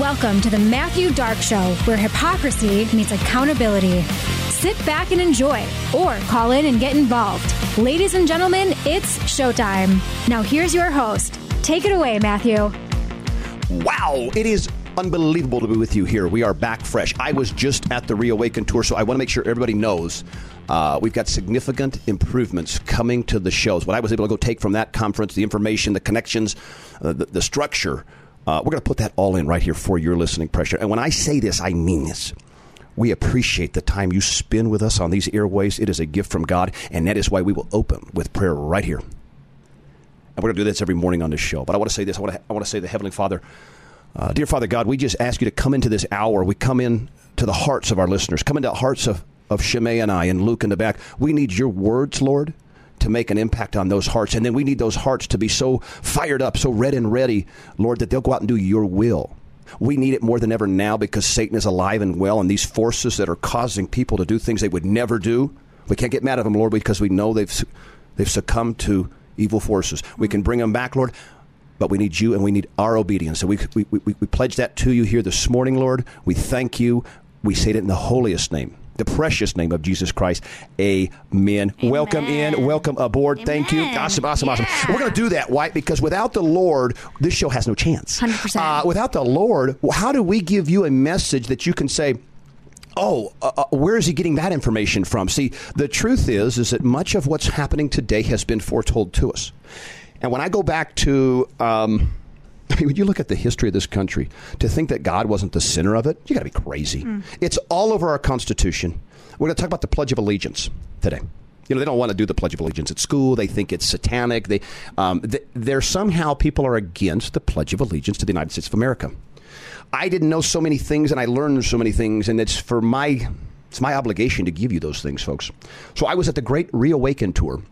Welcome to the Matthew Dark Show, where hypocrisy meets accountability. Sit back and enjoy, or call in and get involved. Ladies and gentlemen, it's showtime. Now, here's your host. Take it away, Matthew. Wow, it is unbelievable to be with you here. We are back fresh. I was just at the Reawaken tour, so I want to make sure everybody knows uh, we've got significant improvements coming to the shows. What I was able to go take from that conference, the information, the connections, uh, the, the, structure, uh, we're going to put that all in right here for your listening pressure. And when I say this, I mean this. We appreciate the time you spend with us on these airways. It is a gift from God, and that is why we will open with prayer right here. And we're going to do this every morning on this show. But I want to say this. I want to, I want to say the Heavenly Father, uh, dear Father God, we just ask you to come into this hour. We come in to the hearts of our listeners, come into the hearts of, of Shimei and I and Luke in the back. We need your words, Lord, to make an impact on those hearts. And then we need those hearts to be so fired up, so red and ready, Lord, that they'll go out and do your will. We need it more than ever now because Satan is alive and well, and these forces that are causing people to do things they would never do. We can't get mad at them, Lord, because we know they've they've succumbed to evil forces. We can bring them back, Lord, but we need you and we need our obedience. So we, we, we, we pledge that to you here this morning, Lord. We thank you. We say it in the holiest name, the precious name of Jesus Christ. Amen. Amen. Welcome in. Welcome aboard. Amen. Thank you. Awesome, awesome, yeah. awesome. We're going to do that. White, Because without the Lord, this show has no chance. 100%. Uh, without the Lord, how do we give you a message that you can say, oh, uh, uh, where is he getting that information from? See, the truth is, is that much of what's happening today has been foretold to us. And when I go back to, um, I mean, when you look at the history of this country, to think that God wasn't the center of it, you got to be crazy. Mm. It's all over our Constitution. We're going to talk about the Pledge of Allegiance today. You know, they don't want to do the Pledge of Allegiance at school. They think it's satanic. They, um, they're somehow people are against the Pledge of Allegiance to the United States of America. I didn't know so many things, and I learned so many things, and it's for my it's my obligation to give you those things, folks. So I was at the Great Reawaken Tour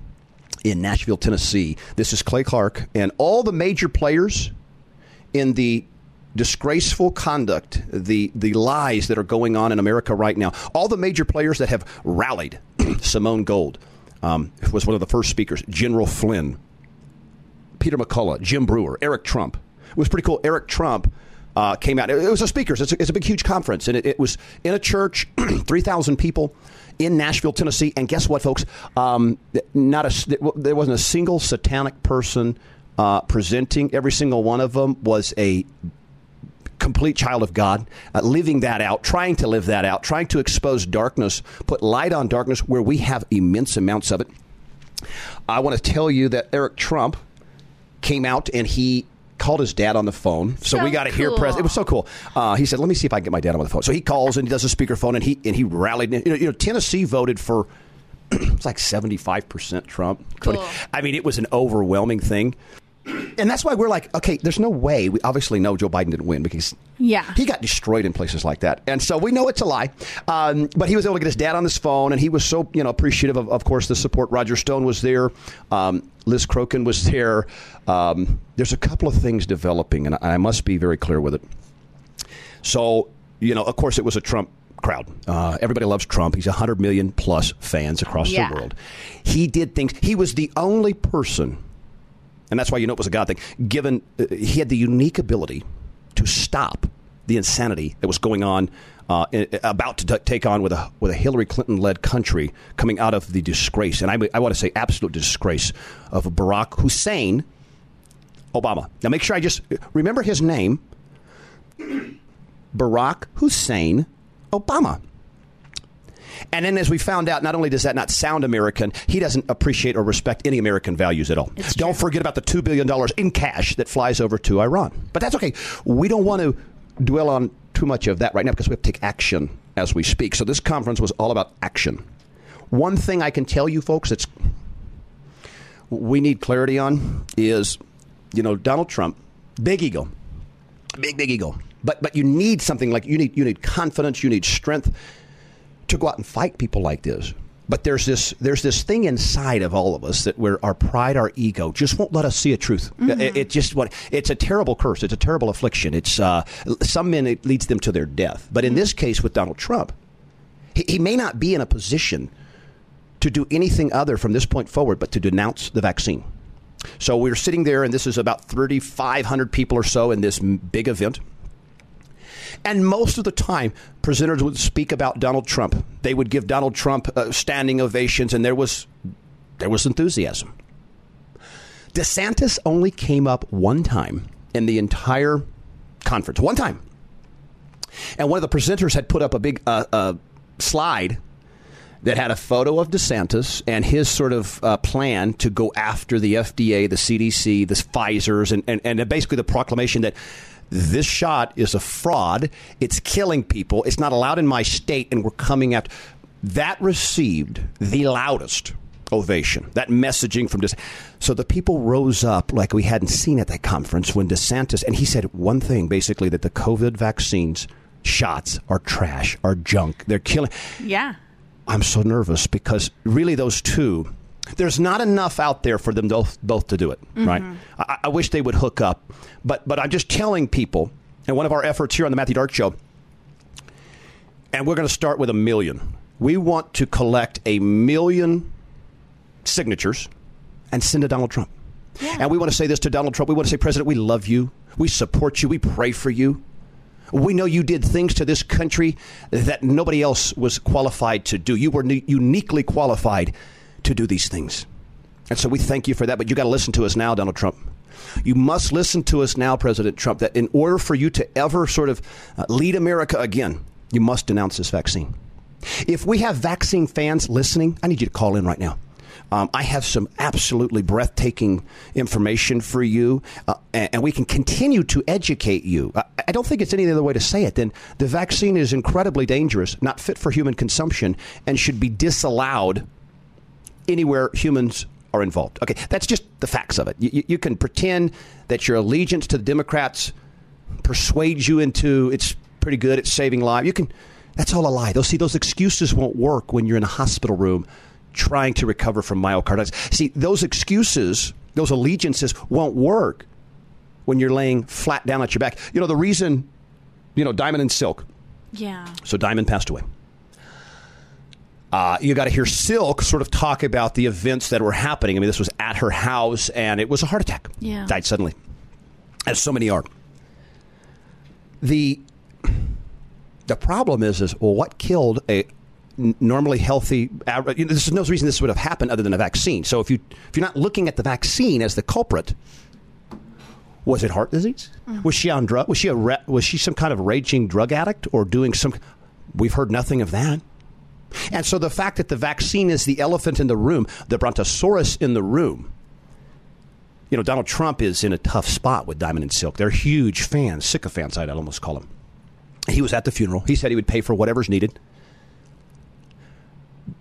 in Nashville, Tennessee. This is Clay Clark, and all the major players in the disgraceful conduct, the the lies that are going on in America right now. All the major players that have rallied. Simone Gold um, was one of the first speakers. General Flynn, Peter McCullough, Jim Breuer, Eric Trump. It was pretty cool. Eric Trump uh, came out. It was a speakers. It's a, it's a big, huge conference, and it, it was in a church, three thousand people in Nashville, Tennessee. And guess what, folks? Um, not a there wasn't a single satanic person uh, presenting. Every single one of them was a complete child of God, uh, living that out, trying to live that out, trying to expose darkness, put light on darkness where we have immense amounts of it. I want to tell you that Eric Trump came out and he called his dad on the phone. So, so we got to cool. hear press. It was so cool. Uh, he said, "Let me see if I can get my dad on the phone." So he calls and he does a speakerphone and he and he rallied. You know, you know Tennessee voted for it's like seventy five percent Trump. Cool. I mean, it was an overwhelming thing. And that's why we're like, okay, there's no way. We obviously know Joe Biden didn't win because yeah. he got destroyed in places like that. And so we know it's a lie. Um, but he was able to get his dad on his phone, and he was so you know appreciative of, of course, the support. Roger Stone was there. Um, Liz Crokin was there. Um, there's a couple of things developing, and I must be very clear with it. So, you know, of course, it was a Trump crowd. Uh, everybody loves Trump. He's 100 million plus fans across yeah. the world. He did things. He was the only person, and that's why you know it was a God thing, given uh, he had the unique ability to stop the insanity that was going on uh, about to t- take on with a with a Hillary Clinton led country coming out of the disgrace, and I, I want to say absolute disgrace of Barack Hussein Obama. Now, make sure I just remember his name, Barack Hussein Obama. And then, as we found out, not only does that not sound American, he doesn't appreciate or respect any American values at all. It's don't true. forget about the $2 billion in cash that flies over to Iran. But that's okay. We don't want to dwell on too much of that right now because we have to take action as we speak. So this conference was all about action. One thing I can tell you, folks, that's we need clarity on is, you know, Donald Trump, big ego, big big ego. But but you need something like you need you need confidence, you need strength to go out and fight people like this. But there's this there's this thing inside of all of us that where our pride, our ego, just won't let us see a truth. Mm-hmm. It, it, just what it's a terrible curse. It's a terrible affliction. It's uh, some men it leads them to their death. But in mm-hmm. this case with Donald Trump, he, he may not be in a position to do anything other from this point forward but to denounce the vaccine. So we we're sitting there, and this is about 3,500 people or so in this big event. And most of the time, presenters would speak about Donald Trump. They would give Donald Trump uh, standing ovations, and there was there was enthusiasm. DeSantis only came up one time in the entire conference, one time. And one of the presenters had put up a big uh, uh, slide that had a photo of DeSantis and his sort of uh, plan to go after the FDA, the CDC, the Pfizer's, and, and, and basically the proclamation that this shot is a fraud. It's killing people. It's not allowed in my state, and we're coming after. That received the loudest ovation. That messaging from DeSantis. So the people rose up like we hadn't seen at that conference when DeSantis, and he said one thing basically that the COVID vaccines shots are trash, are junk. They're killing. Yeah. I'm so nervous because really those two, there's not enough out there for them both, both to do it, mm-hmm. right? I, I, wish they would hook up, but but I'm just telling people, and one of our efforts here on the Matthew Dark Show, and we're going to start with a million. We want to collect a million signatures and send to Donald Trump. Yeah. And we want to say this to Donald Trump. We want to say, President, we love you. We support you. We pray for you. We know you did things to this country that nobody else was qualified to do. You were uniquely qualified to do these things. And so we thank you for that. But you got to listen to us now, Donald Trump. You must listen to us now, President Trump, that in order for you to ever sort of uh, lead America again, you must denounce this vaccine. If we have vaccine fans listening, I need you to call in right now. Um, I have some absolutely breathtaking information for you, uh, and, and, we can continue to educate you. I, I, don't think it's any other way to say it than the vaccine is incredibly dangerous, not fit for human consumption, and should be disallowed anywhere humans are involved. Okay, that's just the facts of it. You, you can pretend that your allegiance to the Democrats persuades you into it's pretty good at saving lives. You can. That's all a lie. They'll see those excuses won't work when you're in a hospital room trying to recover from myocarditis. See, those excuses, those allegiances won't work when you're laying flat down at your back. You know, the reason, you know, Diamond and Silk. Yeah. So Diamond passed away. Uh, you got to hear Silk sort of talk about the events that were happening. I mean, this was at her house, and it was a heart attack. Yeah. Died suddenly, as so many are. The the problem is, is well, what killed a normally healthy. You know, There's no reason this would have happened other than a vaccine. So if you if you're not looking at the vaccine as the culprit, was it heart disease? Mm-hmm. Was she on drug? Was she a was she some kind of raging drug addict or doing some? We've heard nothing of that. And so the fact that the vaccine is the elephant in the room, the brontosaurus in the room. You know, Donald Trump is in a tough spot with Diamond and Silk. They're huge fans, sycophants, I'd almost call them. He was at the funeral. He said he would pay for whatever's needed.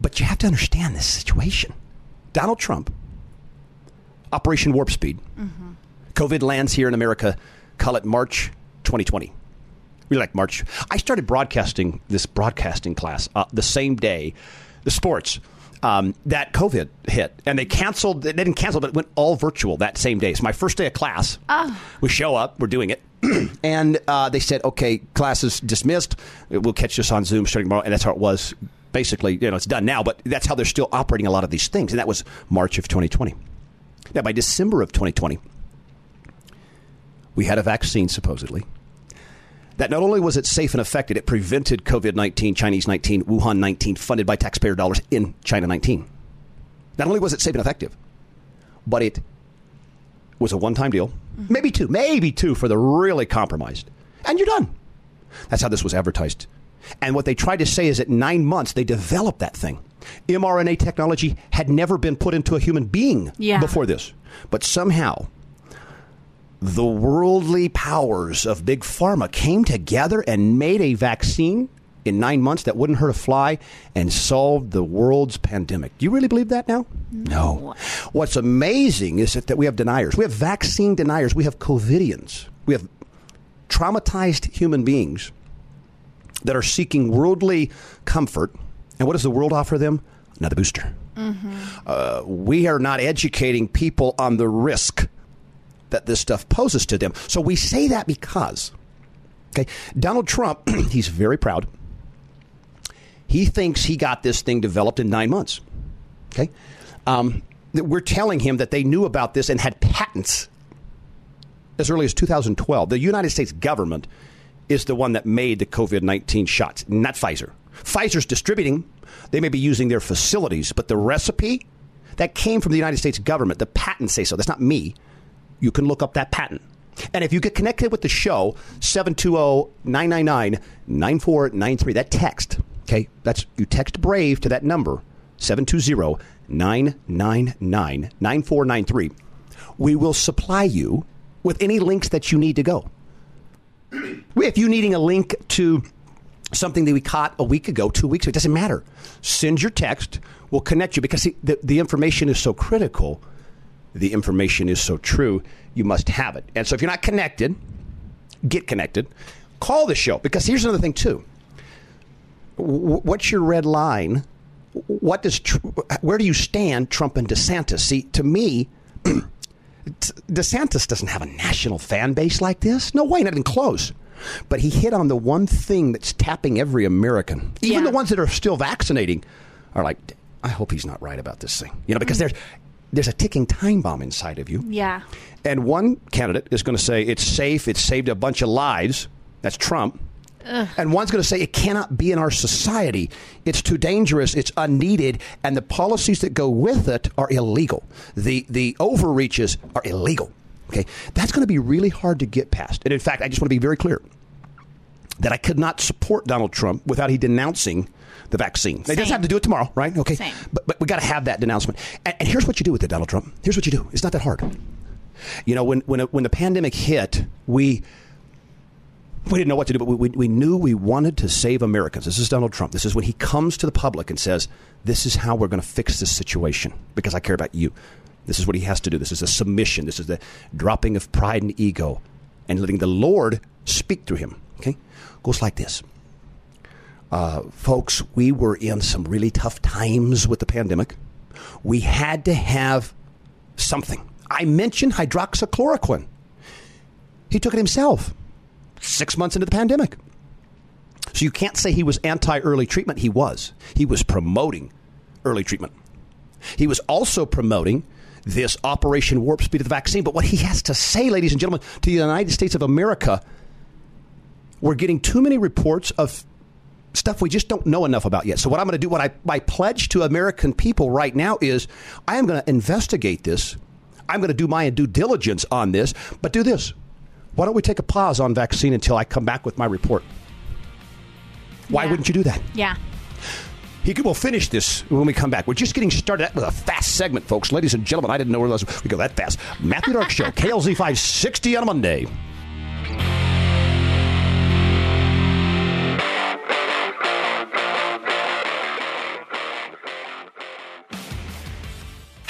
But you have to understand this situation. Donald Trump, Operation Warp Speed. Mm-hmm. COVID lands here in America, call it March 2020. We like March. I started broadcasting this broadcasting class uh, the same day, the sports. Um, that COVID hit, and they canceled. They didn't cancel, but it went all virtual that same day. It's my first day of class. Oh. We show up, we're doing it, and uh, they said, "Okay, class is dismissed. We'll catch this on Zoom starting tomorrow." And that's how it was basically, you know, it's done now, but that's how they're still operating a lot of these things. And that was March of 2020. Now, by December of 2020, we had a vaccine, supposedly, that not only was it safe and effective, it prevented COVID 19, Chinese 19, Wuhan 19, funded by taxpayer dollars in China 19. Not only was it safe and effective, but it was a one time deal, mm-hmm. maybe two, maybe two for the really compromised. And you're done. That's how this was advertised and what they tried to say is that nine months they developed that thing. mRNA technology had never been put into a human being yeah. before this. But somehow, the worldly powers of big pharma came together and made a vaccine in nine months that wouldn't hurt a fly and solved the world's pandemic. Do you really believe that now? No. no. What's amazing is that, that we have deniers. We have vaccine deniers. We have COVIDians. We have traumatized human beings that are seeking worldly comfort. And what does the world offer them? Another booster. Mm-hmm. Uh, we are not educating people on the risk that this stuff poses to them. So we say that because, okay, Donald Trump, he's very proud. He thinks he got this thing developed in nine months. Okay, um, we're telling him that they knew about this and had patents as early as 2012. The United States government is the one that made the COVID 19 shots, not Pfizer. Pfizer's distributing, they may be using their facilities, but the recipe that came from the United States government, the patents say so. That's not me. You can look up that patent. And if you get connected with the show, 720 999 9493, that text, okay, that's you text Brave to that number, 720 999 9493. We will supply you with any links that you need to go. If you're needing a link to something that we caught a week ago, two weeks ago, it doesn't matter. Send your text. We'll connect you because the, the, the information is so critical. The information is so true. You must have it. And so if you're not connected, get connected. Call the show because here's another thing, too. What's your red line? What does where do you stand, Trump and DeSantis? See, to me, DeSantis doesn't have a national fan base like this. No way, not even close. But he hit on the one thing that's tapping every American. Even yeah. the ones that are still vaccinating are like, I hope he's not right about this thing. You know, because mm-hmm. there's there's a ticking time bomb inside of you. Yeah. And one candidate is going to say it's safe, it's saved a bunch of lives. That's Trump. Ugh. And one's going to say it cannot be in our society. It's too dangerous. It's unneeded, and the policies that go with it are illegal. The the overreaches are illegal. Okay, that's going to be really hard to get past. And in fact, I just want to be very clear that I could not support Donald Trump without he denouncing the vaccine. He doesn't have to do it tomorrow, right? Okay, Same. but but we got to have that denouncement. And, and here's what you do with it, Donald Trump. Here's what you do. It's not that hard. You know, when when when the pandemic hit, we we didn't know what to do, but we, we, we, knew we wanted to save Americans. This is Donald Trump. This is when he comes to the public and says, This is how we're going to fix this situation because I care about you. This is what he has to do. This is a submission. This is the dropping of pride and ego and letting the Lord speak through him. Okay? Goes like this. Uh, folks, we were in some really tough times with the pandemic. We had to have something. I mentioned hydroxychloroquine. He took it himself six months into the pandemic. So you can't say he was anti early treatment. He was. He was promoting early treatment. He was also promoting this Operation Warp Speed of the vaccine. But what he has to say, ladies and gentlemen, to the United States of America, we're getting too many reports of stuff we just don't know enough about yet. So what I'm going to do, what I, my pledge to American people right now is I am going to investigate this. I'm going to do my due diligence on this, but do this. Why don't we take a pause on vaccine until I come back with my report? Why yeah. wouldn't you do that? Yeah. He could, we'll finish this when we come back. We're just getting started with a fast segment, folks. Ladies and gentlemen, I didn't know where we go that fast. Matthew Dark Show, KLZ 560 on a Monday.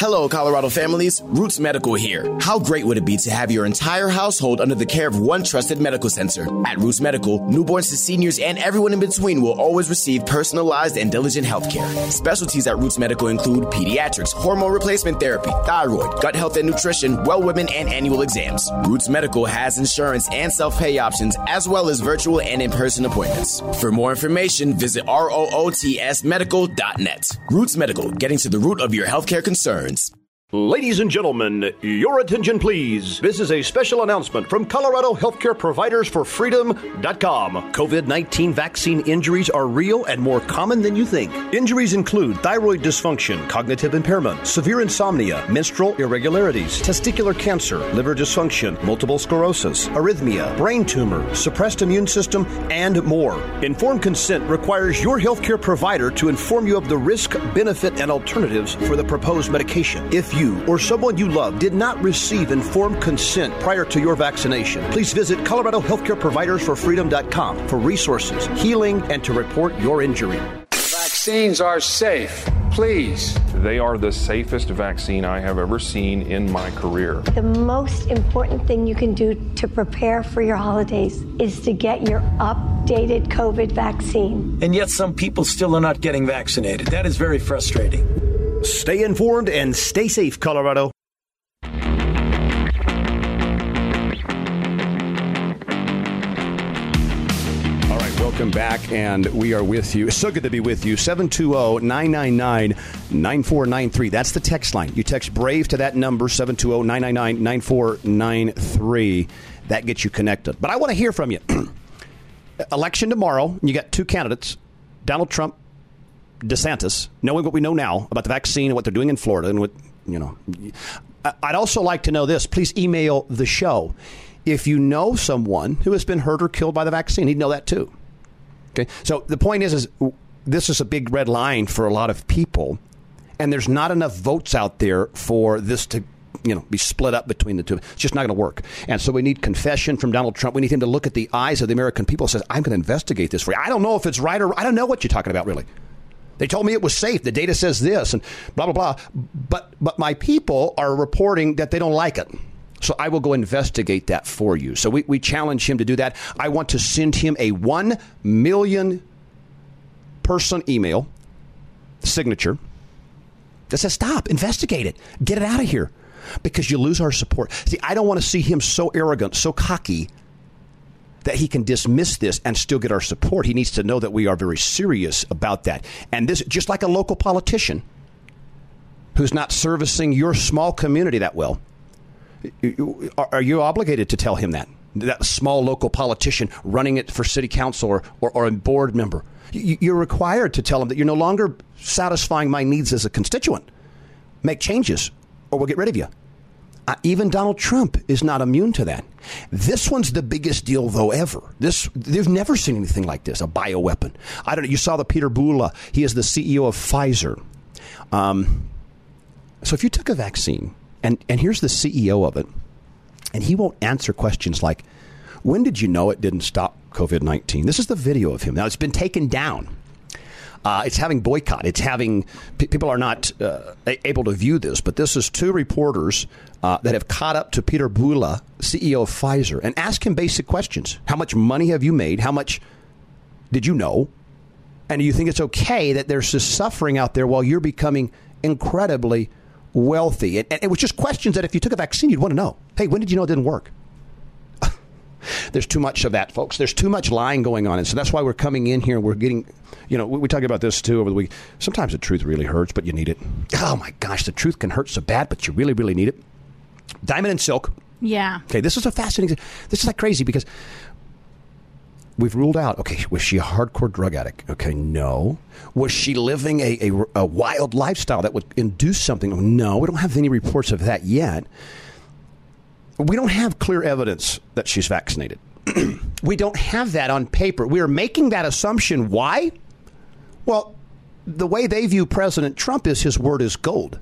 Hello, Colorado families. Roots Medical here. How great would it be to have your entire household under the care of one trusted medical center? At Roots Medical, newborns to seniors and everyone in between will always receive personalized and diligent health care. Specialties at Roots Medical include pediatrics, hormone replacement therapy, thyroid, gut health and nutrition, well women, and annual exams. Roots Medical has insurance and self pay options, as well as virtual and in person appointments. For more information, visit rootsmedical.net. Roots Medical, getting to the root of your healthcare concerns performance. Ladies and gentlemen, your attention please. This is a special announcement from Colorado Healthcare Providers for Freedom.com. COVID 19 vaccine injuries are real and more common than you think. Injuries include thyroid dysfunction, cognitive impairment, severe insomnia, menstrual irregularities, testicular cancer, liver dysfunction, multiple sclerosis, arrhythmia, brain tumor, suppressed immune system, and more. Informed consent requires your healthcare provider to inform you of the risk, benefit, and alternatives for the proposed medication. If you you or someone you love did not receive informed consent prior to your vaccination, please visit Colorado Healthcare Providers for Freedom.com for resources, healing, and to report your injury. Vaccines are safe. Please. They are the safest vaccine I have ever seen in my career. The most important thing you can do to prepare for your holidays is to get your updated COVID vaccine. And yet, some people still are not getting vaccinated. That is very frustrating. Stay informed and stay safe, Colorado. All right, welcome back, and we are with you. So good to be with you. 720 999 9493. That's the text line. You text Brave to that number, 720 999 9493. That gets you connected. But I want to hear from you. election tomorrow, you got two candidates, Donald Trump, DeSantis, knowing what we know now about the vaccine and what they're doing in Florida, and what you know. I'd also like to know this. Please email the show if you know someone who has been hurt or killed by the vaccine. He'd know that too. Okay, so the point is, is this is a big red line for a lot of people, and there's not enough votes out there for this to you know be split up between the two. It's just not going to work. And so we need confession from Donald Trump. We need him to look at the eyes of the American people. and Says, "I'm going to investigate this for you. I don't know if it's right or I don't know what you're talking about, really." They told me it was safe. The data says this, and blah blah blah. But but my people are reporting that they don't like it. So I will go investigate that for you. So we, we challenge him to do that. I want to send him a one million person email signature that says, stop, investigate it, get it out of here because you lose our support. See, I don't want to see him so arrogant, so cocky that he can dismiss this and still get our support. He needs to know that we are very serious about that. And this, just like a local politician who's not servicing your small community that well, are you obligated to tell him that? That small local politician running it for city council or, or, or a board member. You're required to tell him that you're no longer satisfying my needs as a constituent. Make changes or we'll get rid of you. Uh, even Donald Trump is not immune to that. This one's the biggest deal though ever. This they've never seen anything like this, a bioweapon. I don't know. You saw the Peter Bourla. He is the CEO of Pfizer. Um, so if you took a vaccine, and and here's the CEO of it, and he won't answer questions like, "When did you know it didn't stop COVID nineteen? This is the video of him. Now it's been taken down. Uh, it's having boycott. It's having people are not uh, able to view this, but this is two reporters uh, that have caught up to Peter Bourla, CEO of Pfizer, and ask him basic questions: How much money have you made? How much did you know? And do you think it's okay that there's this suffering out there while you're becoming incredibly wealthy? And, and it was just questions that if you took a vaccine, you'd want to know. Hey, when did you know it didn't work? There's too much of that, folks. There's too much lying going on. And so that's why we're coming in here. And we're getting, you know, we, we talked about this too over the week. Sometimes the truth really hurts, but you need it. Oh my gosh, the truth can hurt so bad, but you really, really need it. Diamond and Silk. Yeah. Okay, this is a fascinating. This is like crazy because we've ruled out. Okay, was she a hardcore drug addict? Okay, no. Was she living a, a, a wild lifestyle that would induce something? No, we don't have any reports of that yet we don't have clear evidence that she's vaccinated. we don't have that on paper. We are making that assumption. Why? Well, the way they view President Trump is his word is gold.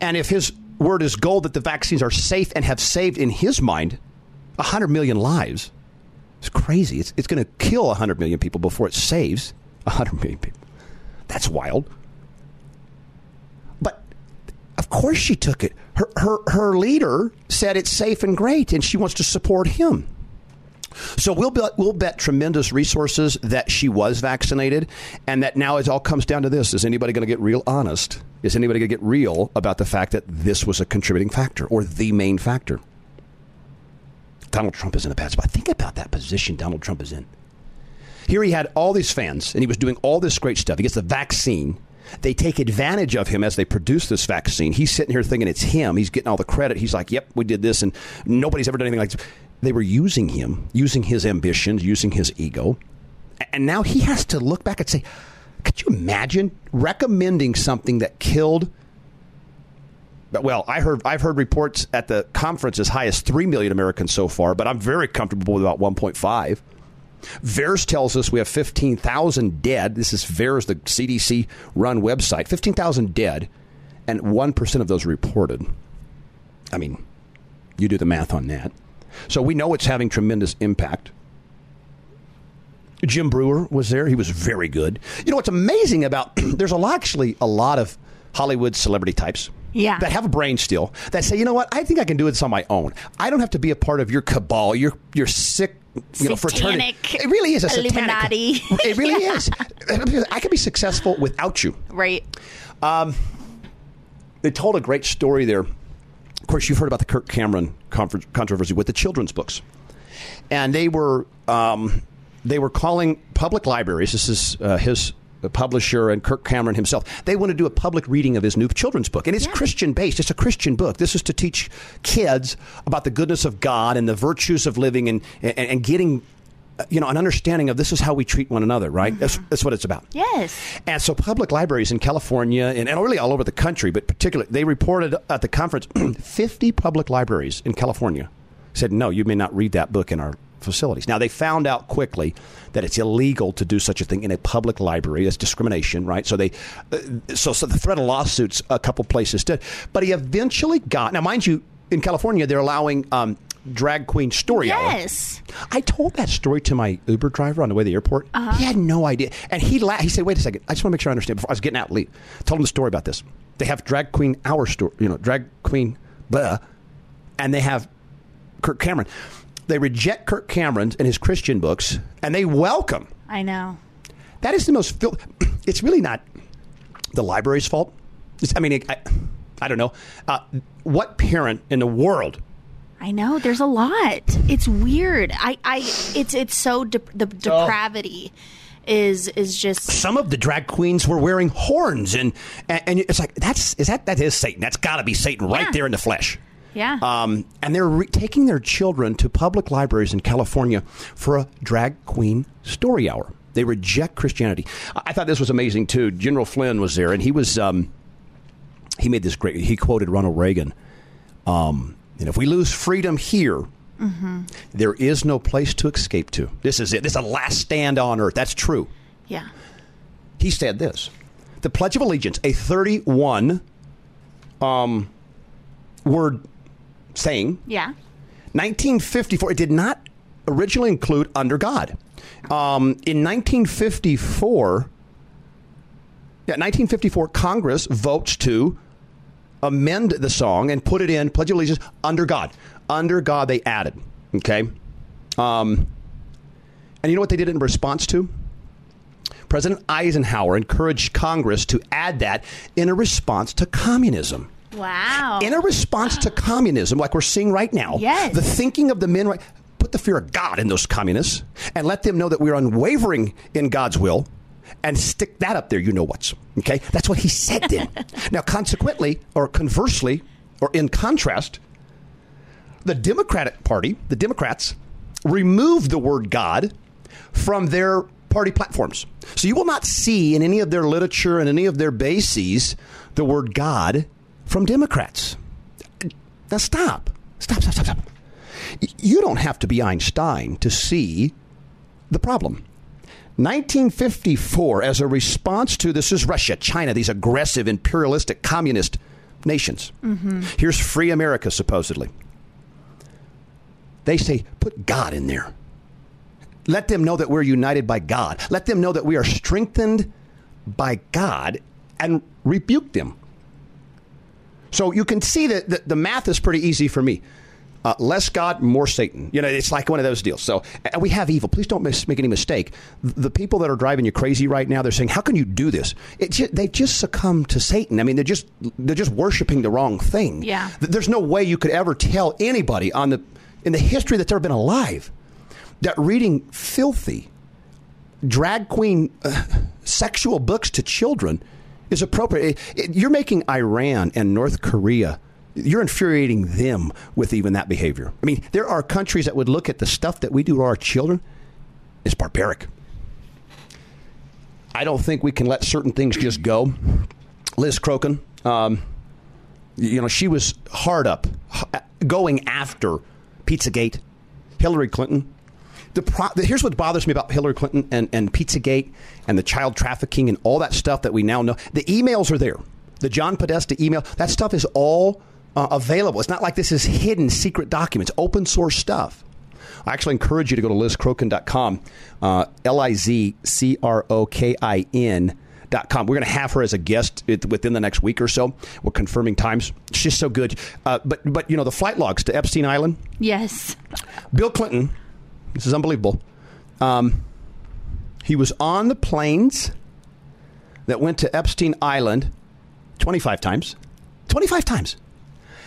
And if his word is gold that the vaccines are safe and have saved, in his mind, 100 million lives, it's crazy. It's, it's going to kill 100 million people before it saves 100 million people. That's wild. But of course she took it her, her, her leader said it's safe and great, and she wants to support him. So we'll bet, we'll bet tremendous resources that she was vaccinated, and that now it all comes down to this: Is anybody going to get real honest? Is anybody going to get real about the fact that this was a contributing factor or the main factor? Donald Trump is in a bad spot. Think about that position Donald Trump is in. Here he had all these fans, and he was doing all this great stuff. He gets the vaccine, they take advantage of him as they produce this vaccine. He's sitting here thinking it's him. He's getting all the credit. He's like, "Yep, we did this," and nobody's ever done anything like this. They were using him, using his ambitions, using his ego, and now he has to look back and say, "Could you imagine recommending something that killed?" well, I heard I've heard reports at the conference as high as three million Americans so far, but I'm very comfortable with about 1.5. VAERS tells us we have 15,000 dead. This is VAERS, the CDC run website. 15,000 dead, and 1% of those reported. I mean, you do the math on that. So we know it's having tremendous impact. Jim Breuer was there. He was very good. You know what's amazing about there's a lot, actually a lot of Hollywood celebrity types yeah. that have a brain still that say, you know what, I think I can do this on my own. I don't have to be a part of your cabal, your your sick you know, fraternity. It really is a Illuminati. satanic. It really is. I can be successful without you. Right. Um, they told a great story there. Of course, you've heard about the Kirk Cameron controversy with the children's books, and they were um, they were calling public libraries. This is uh, his the publisher and Kirk Cameron himself, they want to do a public reading of his new children's book. And it's yeah. Christian based. It's a Christian book. This is to teach kids about the goodness of God and the virtues of living and, and, and getting uh, you know, an understanding of this is how we treat one another, right? That's, mm-hmm. that's what it's about. Yes. And so, public libraries in California and, and really all over the country, but particularly, they reported at the conference 50 public libraries in California said, no, you may not read that book in our facilities. Now, they found out quickly that it's illegal to do such a thing in a public library. It's discrimination, right? So they, uh, so, so the threat of lawsuits, a couple places did. But he eventually got, now, mind you, in California, they're allowing um, drag queen story Yes. hour. I told that story to my Uber driver on the way to the airport. Uh-huh. He had no idea. And he la- he said, wait a second, I just want to make sure I understand. Before I was getting out, leave. I told him the story about this. They have drag queen hour story, you know, drag queen, blah, and they have Kirk Cameron. They reject Kirk Cameron and his Christian books, and they welcome. I know. That is the most. Fil- it's really not the library's fault. It's, I mean, I, I don't know. Uh, what parent in the world I know. There's a lot. It's weird. I, I, it's, it's so de- the depravity is is just some of the drag queens were wearing horns and and, and it's like that's is that that is Satan. That's got to be Satan right Yeah. there in the flesh. Yeah. Um, and they're re- taking their children to public libraries in California for a drag queen story hour. They reject Christianity. I, I thought this was amazing too. General Flynn was there, and he was um, he made this great. He quoted Ronald Reagan. Um, and if we lose freedom here, there is no place to escape to. This is it. This is a last stand on earth. That's true yeah. he said this the pledge of allegiance a 31 um, word saying Yeah. 1954 it did not originally include under god um, in 1954 yeah 1954 congress votes to amend the song and put it in pledge of allegiance under god under god they added okay um, and you know what they did in response to President Eisenhower encouraged Congress to add that in a response to communism. Wow. In a response to communism, like we're seeing right now, Yes. the thinking of the men, right, put the fear of God in those communists and let them know that we're unwavering in God's will and stick that up there, you know what's. Okay? That's what he said then. now, consequently, or conversely, or in contrast, the Democratic Party, the Democrats, removed the word God from their party platforms. So you will not see in any of their literature and any of their bases the word God from Democrats. Now stop. Stop, stop, stop, stop. You don't have to be Einstein to see the problem. 1954, as a response to this is Russia, China, these aggressive imperialistic communist nations. Mm-hmm. Here's free America, supposedly. They say, put God in there. Let them know that we're united by God. Let them know that we are strengthened by God and rebuke them. So you can see that the, the math is pretty easy for me. Uh, less God, more Satan. You know, it's like one of those deals. So and we have evil. Please don't mis- make any mistake. The people that are driving you crazy right now, they're saying, "How can you do this?" It ju- they've just succumb to Satan. I mean, they're just they're just worshiping the wrong thing. Yeah. There's no way you could ever tell anybody on the in the history that's ever been alive that reading filthy drag queen uh, sexual books to children is appropriate. It- it- you're making Iran and North Korea. You're infuriating them with even that behavior. I mean, there are countries that would look at the stuff that we do to our children. It's barbaric. I don't think we can let certain things just go. Liz Crokin, um, you know, she was hard up, going after Pizzagate, Hillary Clinton. The pro- the- here's what bothers me about Hillary Clinton and, and Pizzagate and the child trafficking and all that stuff that we now know. The emails are there. The John Podesta email, that stuff is all uh, available. It's not like this is hidden secret documents, open source stuff. I actually encourage you to go to lizcrokin.com, uh, L I Z C R O K I N. Dot com. We're going to have her as a guest within the next week or so. We're confirming times. She's so good. Uh, but but you know the flight logs to Epstein Island. Yes. Bill Clinton, this is unbelievable. Um, he was on the planes that went to Epstein Island 25 times. 25 times.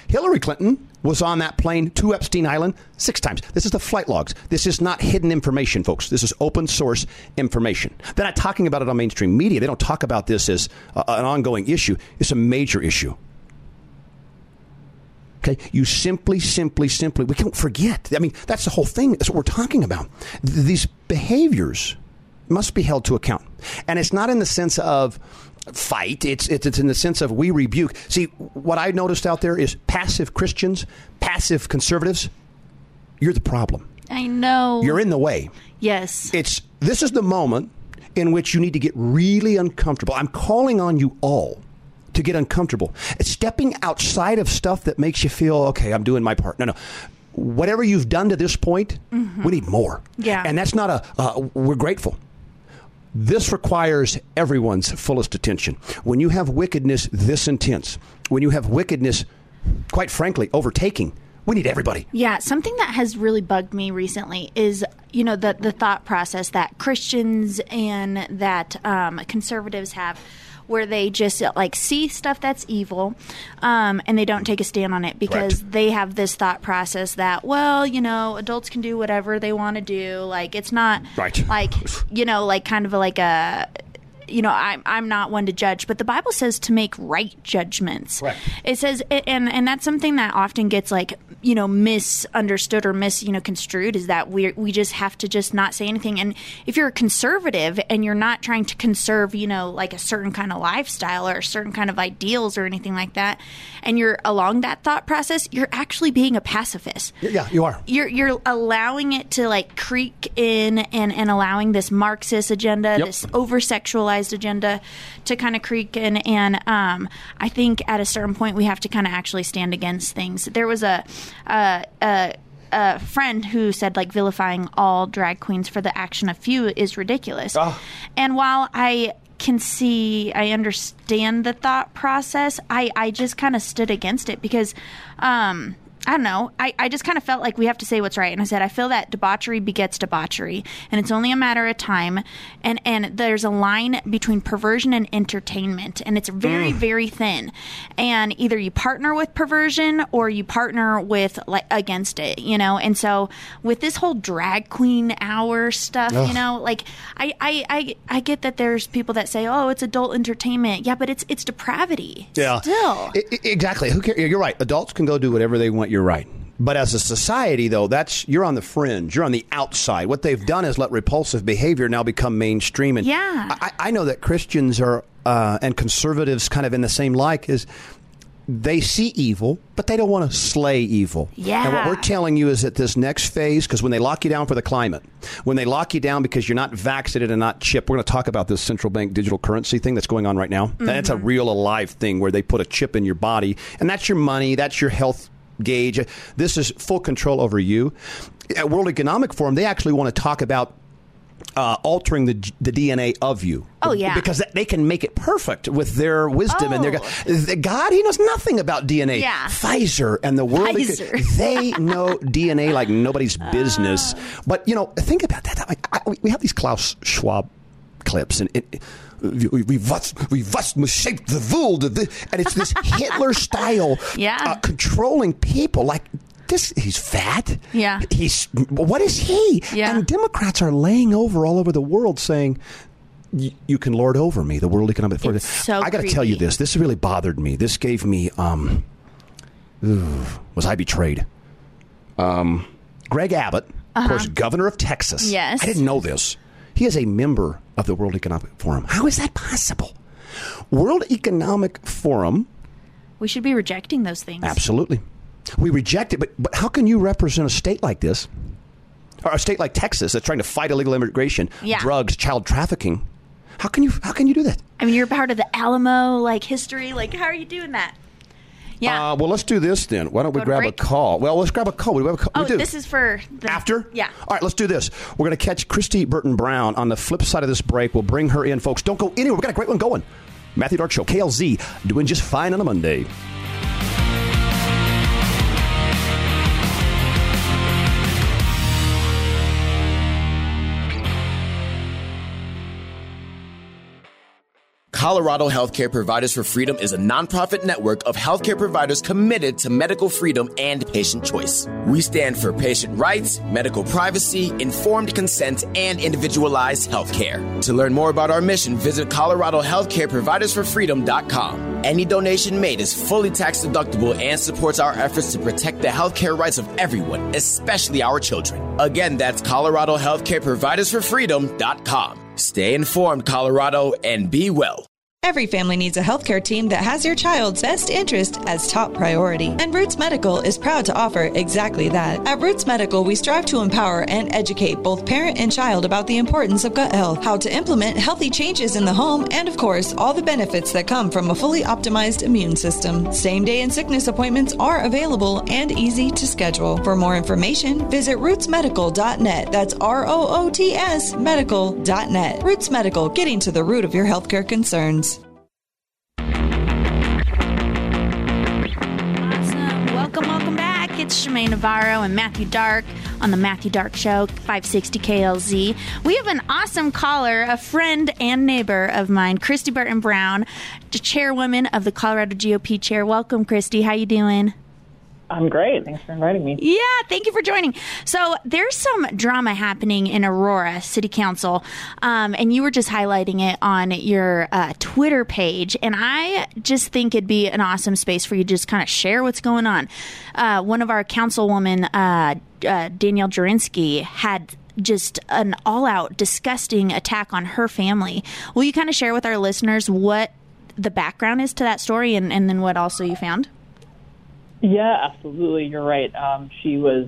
Hillary Clinton was on that plane to Epstein Island six times. This is the flight logs. This is not hidden information, folks. This is open source information. They're not talking about it on mainstream media. They don't talk about this as uh, an ongoing issue. It's a major issue. Okay, you simply, simply, simply, we don't forget. I mean, that's the whole thing. That's what we're talking about. Th- these behaviors must be held to account. And it's not in the sense of fight, it's, it's, it's in the sense of we rebuke. See, what I noticed out there is passive Christians, passive conservatives, you're the problem. I know. You're in the way. Yes. It's this is the moment in which you need to get really uncomfortable. I'm calling on you all to get uncomfortable. It's stepping outside of stuff that makes you feel okay. I'm doing my part. No, no. Whatever you've done to this point, we need more. Yeah. and that's not a. Uh, we're grateful. This requires everyone's fullest attention. When you have wickedness this intense, when you have wickedness, quite frankly, overtaking, we need everybody. Yeah, something that has really bugged me recently is, you know, the the thought process that Christians and that um, conservatives have, where they just like see stuff that's evil, um, and they don't take a stand on it because Correct. they have this thought process that, well, you know, adults can do whatever they want to do. Like it's not Right. like you know, like kind of like a. You know, I'm I'm not one to judge, but the Bible says to make right judgments. Correct. It says, and and that's something that often gets like you know misunderstood or mis you know construed is that we we just have to just not say anything. And if you're a conservative and you're not trying to conserve you know like a certain kind of lifestyle or a certain kind of ideals or anything like that, and you're along that thought process, you're actually being a pacifist Yeah, you are. you're you're allowing it to like creak in and and allowing this Marxist agenda, Yep. this over sexualized agenda to kind of creak in. And um, I think at a certain point we have to kind of actually stand against things. There was a. a, a a friend who said like vilifying all drag queens for the action of few is ridiculous. Ah. And while I can see I understand the thought process, I, I just kind of stood against it because um I don't know. I, I just kind of felt like we have to say what's right. And I said, I feel that debauchery begets debauchery. And it's only a matter of time. And, and there's a line between perversion and entertainment. And it's very, mm. very thin. And either you partner with perversion or you partner with, like, against it, you know? And so with this whole drag queen hour stuff, you know, like, I, I, I, I get that there's people that say, oh, it's adult entertainment. Yeah, but it's, it's depravity. Yeah. Still. I- I- exactly. Who cares? You're right. Adults can go do whatever they want. You're right. But as a society, though, that's you're on the fringe. You're on the outside. What they've done is let repulsive behavior now become mainstream. And Yeah. I, I know that Christians are uh, and conservatives kind of in the same like is they see evil, but they don't want to slay evil. Yeah. And what we're telling you is that this next phase, because when they lock you down for the climate, when they lock you down because you're not vaccinated and not chipped, we're going to talk about this central bank digital currency thing that's going on right now. And it's a real alive thing where they put a chip in your body, and that's your money, that's your health gauge. This is full control over you. At World Economic Forum, they actually want to talk about uh, altering the, the DNA of you. Oh, yeah. because they can make it perfect with their wisdom and their Oh. God. He knows nothing about DNA. Yeah. Pfizer and the world. Pfizer. They know DNA like nobody's business. But you know, think about that. I, I, we have these Klaus Schwab clips, and it, we, we must we must shape the world, and it's this Hitler style, Yeah. uh, controlling people like. This he's fat. Yeah. He's what is he? Yeah. And Democrats are laying over all over the world saying you can lord over me. The World Economic Forum. So I got to tell you this. This really bothered me. This gave me um. ooh, was I betrayed? Um, Greg Abbott, of course, governor of Texas. Uh-huh. Yes. I didn't know this. He is a member of the World Economic Forum. How is that possible? World Economic Forum, We should be rejecting those things. absolutely. We reject it, but but how can you represent a state like this, or a state like Texas that's trying to fight illegal immigration, Yeah. drugs, child trafficking? How can you how can you do that? I mean, you're part of the Alamo like history. Like, how are you doing that? Yeah. Uh, well, let's do this then. Why don't we Go to grab break? a call? Well, let's grab a call. We have a call. oh, we do. this is for the, After? Yeah. All right, let's do this. We're going to catch Kristy Burton Brown on the flip side of this break. We'll bring her in, folks. Don't go anywhere. We've got a great one going. Matthew Dark Show, KLZ, doing just fine on a Monday. Colorado Healthcare Providers for Freedom is a nonprofit network of healthcare providers committed to medical freedom and patient choice. We stand for patient rights, medical privacy, informed consent, and individualized healthcare. To learn more about our mission, visit coloradohealthcareprovidersforfreedom.com. Any donation made is fully tax deductible and supports our efforts to protect the healthcare rights of everyone, especially our children. Again, that's coloradohealthcareprovidersforfreedom.com. Stay informed, Colorado, and be well. Every family needs a healthcare team that has your child's best interest as top priority. And Roots Medical is proud to offer exactly that. At Roots Medical, we strive to empower and educate both parent and child about the importance of gut health, how to implement healthy changes in the home, and of course, all the benefits that come from a fully optimized immune system. Same day and sickness appointments are available and easy to schedule. For more information, visit rootsmedical.net. That's R O O T S medical.net. Roots Medical, getting to the root of your healthcare concerns. It's Shemaine Navarro and Matthew Dark on the Matthew Dark Show, 560 KLZ. We have an awesome caller, a friend and neighbor of mine, Kristy Burton Brown, chairwoman of the Colorado GOP chair. Welcome, Kristy. How you doing? I'm great. Thanks for inviting me. Yeah, thank you for joining. So there's some drama happening in Aurora City Council, um, and you were just highlighting it on your uh, Twitter page, and I just think it'd be an awesome space for you to just kind of share what's going on. Uh, one of our councilwoman, uh, uh, Danielle Jurinsky, had just an all-out disgusting attack on her family. Will you kind of share with our listeners what the background is to that story, and, and then what also you found? Yeah, absolutely. You're right. Um, she was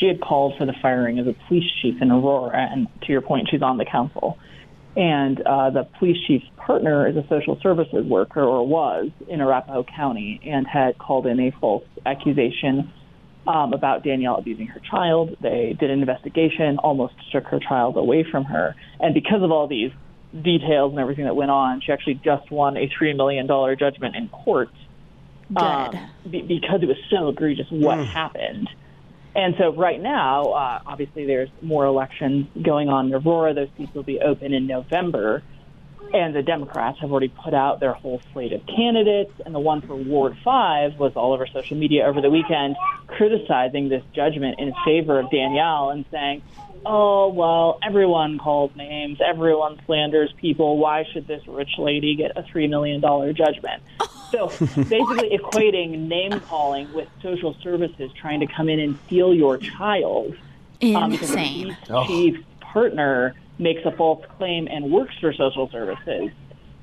she had called for the firing of a police chief in Aurora, and to your point, she's on the council. And uh, the police chief's partner is a social services worker, or was in Arapahoe County, and had called in a false accusation um, about Danielle abusing her child. They did an investigation, almost took her child away from her, and because of all these details and everything that went on, she actually just won a three million dollar judgment in court um, be, because it was so egregious what happened. And so right now, uh, obviously, there's more elections going on in Aurora. Those seats will be open in November. And the Democrats have already put out their whole slate of candidates. And the one for Ward 5 was all over social media over the weekend criticizing this judgment in favor of Danielle and saying, oh, well, everyone calls names, everyone slanders people. Why should this rich lady get a $3 million judgment? So basically equating name calling with social services trying to come in and steal your child. Um, Insane. police chief's partner makes a false claim and works for social services.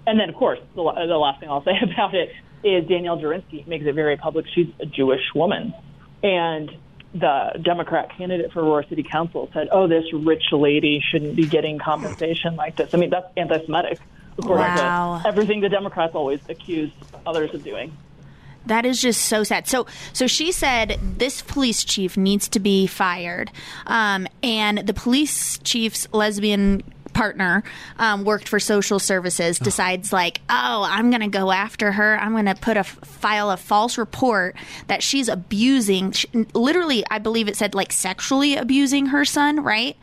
And then, of course, the, the last thing I'll say about it is Danielle Jurinsky makes it very public she's a Jewish woman. And the Democrat candidate for Aurora City Council said, oh, this rich lady shouldn't be getting compensation like this. I mean, that's anti Semitic, according Wow. to everything the Democrats always accuse others of doing. That is just so sad. So, so she said this police chief needs to be fired, um, and the police chief's lesbian partner um, worked for social services. Decides like, oh, I'm going to go after her. I'm going to put a file a false report that she's abusing. She, literally, I believe it said like sexually abusing her son. Right?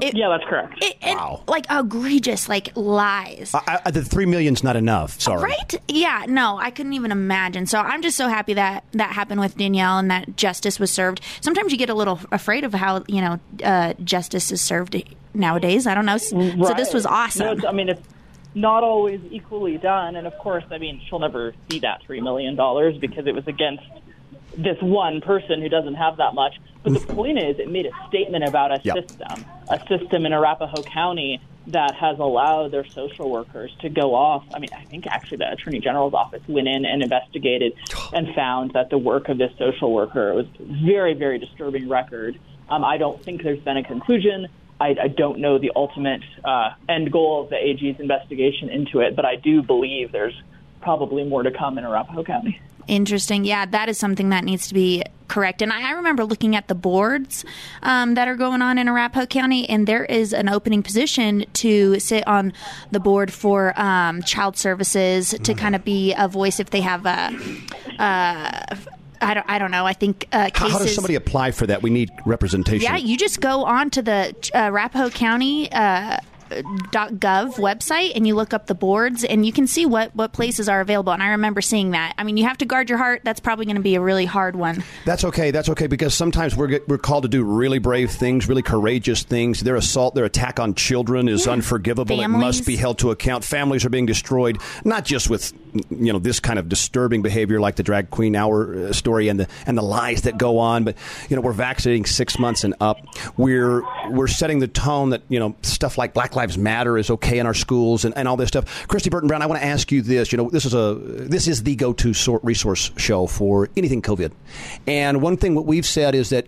It, yeah, that's correct. It, and, Like egregious, like lies. I, I, the three million's not enough. Sorry. Right? Yeah, no, I couldn't even imagine. So I'm just so happy that that happened with Danielle and that justice was served. Sometimes you get a little afraid of how, you know, uh, justice is served nowadays. I don't know. So this was awesome. No, I mean, it's not always equally done. And of course, I mean, she'll never see that $3 million because it was against this one person who doesn't have that much. But the point is, it made a statement about a Yep. system, a system in Arapahoe County that has allowed their social workers to go off. I mean, I think actually the Attorney General's office went in and investigated and found that the work of this social worker was very, very disturbing record. Um, I don't think there's been a conclusion. I, I don't know the ultimate uh, end goal of the AG's investigation into it, but I do believe there's probably more to come in Arapahoe County. Interesting. Yeah, that is something that needs to be correct. And I, I remember looking at the boards um, that are going on in Arapahoe County, and there is an opening position to sit on the board for um, child services to kind of be a voice if they have a. Uh, don't. I don't know. I think uh, How, cases. how does somebody apply for that? We need representation. Yeah, you just go on to the uh, Arapahoe County uh, .gov website and you look up the boards and you can see what what places are available. And I remember seeing that. I mean, you have to guard your heart. That's probably going to be a really hard one. That's okay. That's okay because sometimes we're we're called to do really brave things, really courageous things. Their assault, their attack on children is Yeah. unforgivable. It must be held to account. Families are being destroyed, not just with you know this kind of disturbing behavior like the drag queen hour uh, story and the and the lies that go on, but you know we're vaccinating six months and up. We're we're setting the tone that you know stuff like Black Lives Matter is okay in our schools and, and all this stuff. Kristy Burton Brown, I want to ask you this. You know, this is a this is the go to sort resource show for anything COVID, and one thing what we've said is that.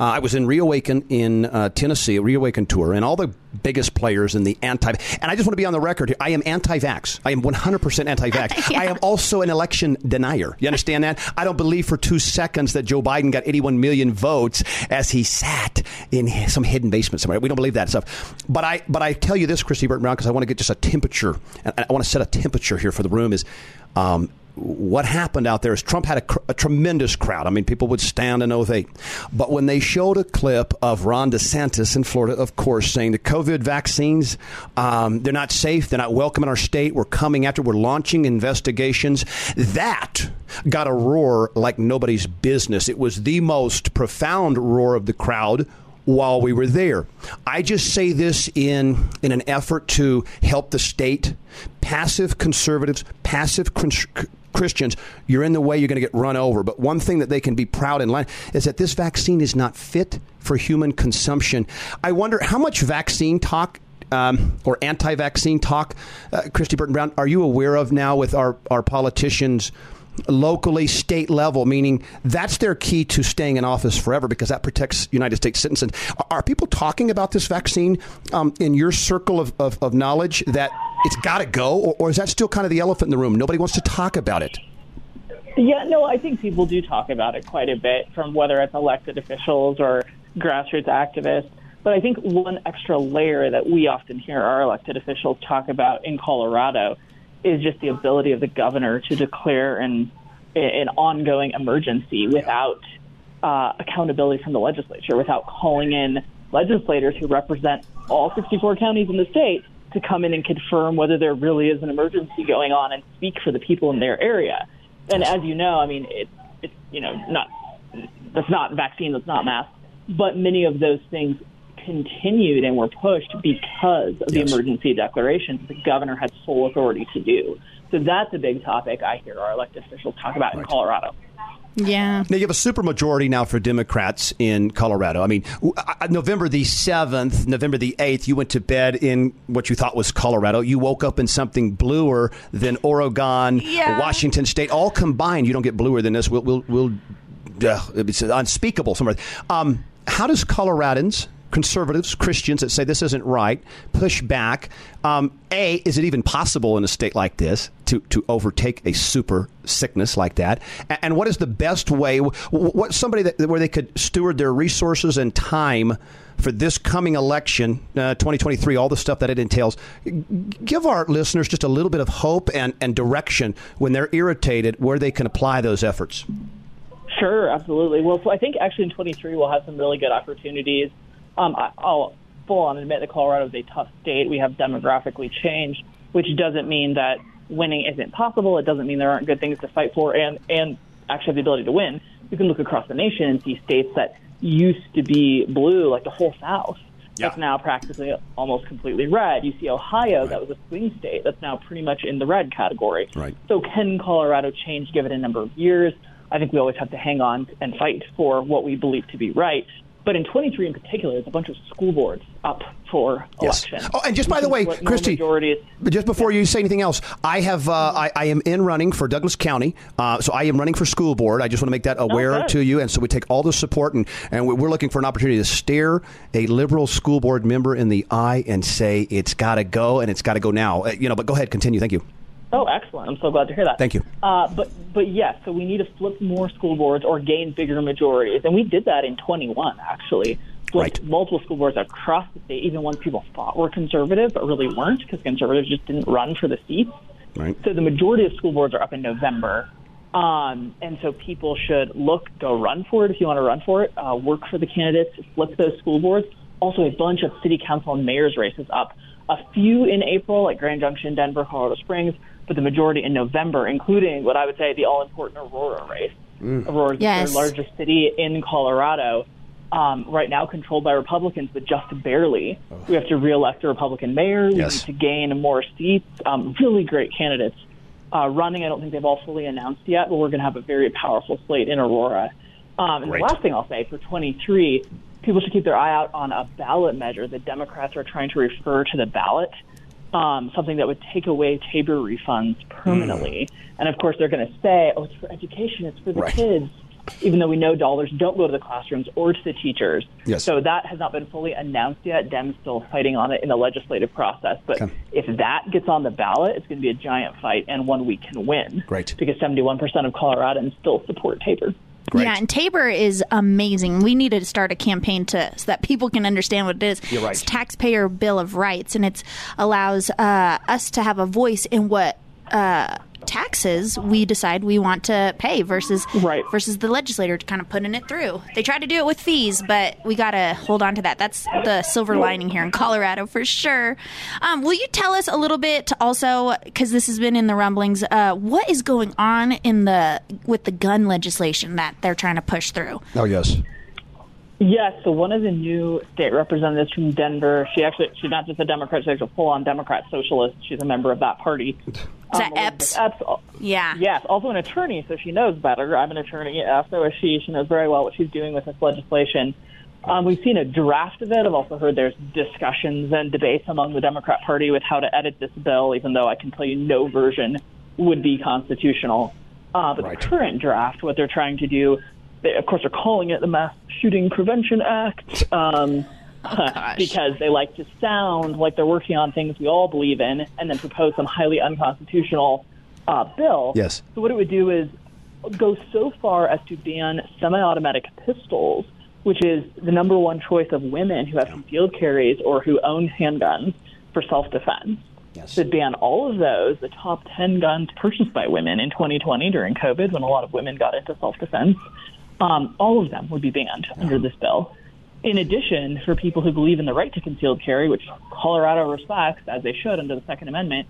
Uh, I was in Reawaken in uh, Tennessee, a Reawaken tour, and all the biggest players in the anti. And I just want to be on the record here. I am anti-vax. I am 100% anti-vax. I am also an election denier. You understand that? I don't believe for two seconds that Joe Biden got 81 million votes as he sat in some hidden basement somewhere. We don't believe that stuff. But I, but I tell you this, Kristy Burton Brown, because I want to get just a temperature. And I want to set a temperature here for the room. Is um, what happened out there is Trump had a, cr- a tremendous crowd. I mean, people would stand and ovate. But when they showed a clip of Ron DeSantis in Florida, of course, saying the COVID vaccines, um, they're not safe, they're not welcome in our state, we're coming after, we're launching investigations, that got a roar like nobody's business. It was the most profound roar of the crowd while we were there. I just say this in in an effort to help the state. Passive conservatives, passive Chris- Christians, you're in the way, you're going to get run over. But one thing that they can be proud in line is that this vaccine is not fit for human consumption. I wonder how much vaccine talk um, or anti-vaccine talk, uh, Kristy Burton Brown, are you aware of now with our our politicians? locally, state level, meaning that's their key to staying in office forever because that protects United States citizens. Are, are people talking about this vaccine um, in your circle of, of, of knowledge that it's got to go, or, or is that still kind of the elephant in the room? Nobody wants to talk about it. Yeah, no, I think people do talk about it quite a bit, from whether it's elected officials or grassroots activists. But I think one extra layer that we often hear our elected officials talk about in Colorado is just the ability of the governor to declare an an ongoing emergency without uh, accountability from the legislature, without calling in legislators who represent all 64 counties in the state to come in and confirm whether there really is an emergency going on and speak for the people in their area. And as you know, I mean, it's it's you know not that's not vaccine, that's not mask, but many of those things continued and were pushed because of the emergency declarations the governor had sole authority to do. So that's a big topic I hear our elected officials talk about in Colorado. Yeah. Now you have a supermajority now for Democrats in Colorado. I mean, November the seventh, November the eighth, you went to bed in what you thought was Colorado. You woke up in something bluer than Oregon, Yeah. Washington State, all combined. You don't get bluer than this. We'll, we'll, we'll uh, it's unspeakable. Somewhere. Um, how does Coloradans? Conservatives, Christians that say this isn't right, push back. Um, a, is it even possible in a state like this to, to overtake a super sickness like that? And what is the best way? wh- What somebody that, where they could steward their resources and time for this coming election, uh, 2023, all the stuff that it entails. Give our listeners just a little bit of hope and, and direction when they're irritated, where they can apply those efforts. Sure, absolutely. Well, I think actually in 23 we'll have some really good opportunities. Um, I, I'll full on admit that Colorado is a tough state. We have demographically changed, which doesn't mean that winning isn't possible. It doesn't mean there aren't good things to fight for and, and actually have the ability to win. You can look across the nation and see states that used to be blue, like the whole South, that's now practically almost completely red. You see Ohio, that was a swing state, that's now pretty much in the red category. Right. So can Colorado change given a number of years? I think we always have to hang on and fight for what we believe to be right. But in 23 in particular, there's a bunch of school boards up for Yes. election. Oh, and just by the way, Kristy. Just before you say anything else, I have uh, I, I am in running for Douglas County, uh, so I am running for school board. I just want to make that aware good. to you, and so we take all the support, and and we- we're looking for an opportunity to stare a liberal school board member in the eye and say it's got to go and it's got to go now. Uh, you know, but go ahead, continue. Thank you. Oh, excellent! I'm so glad to hear that. Thank you. Uh, but but yes, so we need to flip more school boards or gain bigger majorities, and we did that in 21 actually. Flipped Right. multiple school boards across the state, even ones people thought were conservative but really weren't, because conservatives just didn't run for the seats. Right. So the majority of school boards are up in November. Um, and so people should look, go run for it if you want to run for it, uh, work for the candidates, flip those school boards. Also, a bunch of city council and mayor's races up a few in April, like Grand Junction, Denver, Colorado Springs, but the majority in November, including what I would say the all important Aurora race. Aurora is Yes. the largest city in Colorado. Um, right now, controlled by Republicans, but just barely. We have to reelect a Republican mayor. We Yes. need to gain more seats. Um, really great candidates uh, running. I don't think they've all fully announced yet, but we're going to have a very powerful slate in Aurora. Um, and Great. the last thing I'll say for 23, people should keep their eye out on a ballot measure that Democrats are trying to refer to the ballot, um, something that would take away Tabor refunds permanently. And of course, they're going to say, oh, it's for education, it's for the Right. kids. Even though we know dollars don't go to the classrooms or to the teachers. Yes. So that has not been fully announced yet. Dems still fighting on it in the legislative process. But Okay. if that gets on the ballot, it's going to be a giant fight and one we can win. Great. Because 71% of Coloradans still support Tabor. Yeah, and Tabor is amazing. We need to start a campaign to so that people can understand what it is. You're right. It's Taxpayer Bill of Rights, and it allows uh, us to have a voice in what uh, taxes we decide we want to pay versus Right. versus the legislator kind of putting it through. They try to do it with fees, but we got to hold on to that. That's the silver lining here in Colorado for sure. Um, will you tell us a little bit also because this has been in the rumblings? Uh, what is going on in the with the gun legislation that they're trying to push through? Oh, yes. Yes, so one of the new state representatives from Denver, she actually, she's not just a Democrat, she's a full on Democrat socialist. She's a member of that party. Is that Um, Epps? Epps. Yeah. Yes, also an attorney, so she knows better. I'm an attorney, uh, so is she. She knows very well what she's doing with this legislation. Um, we've seen a draft of it. I've also heard there's discussions and debates among the Democrat Party with how to edit this bill, even though I can tell you no version would be constitutional. Uh, but Right. the current draft, what they're trying to do, they, of course, they're calling it the Mass Shooting Prevention Act. Um, because they like to sound like they're working on things we all believe in and then propose some highly unconstitutional uh, bill. Yes. So what it would do is go so far as to ban semi-automatic pistols, which is the number one choice of women who have concealed carries or who own handguns for self-defense. Yes. To ban all of those, the top 10 guns purchased by women in 2020 during COVID, when a lot of women got into self-defense, um, all of them would be banned under this bill. In addition, for people who believe in the right to concealed carry, which Colorado respects, as they should under the Second Amendment,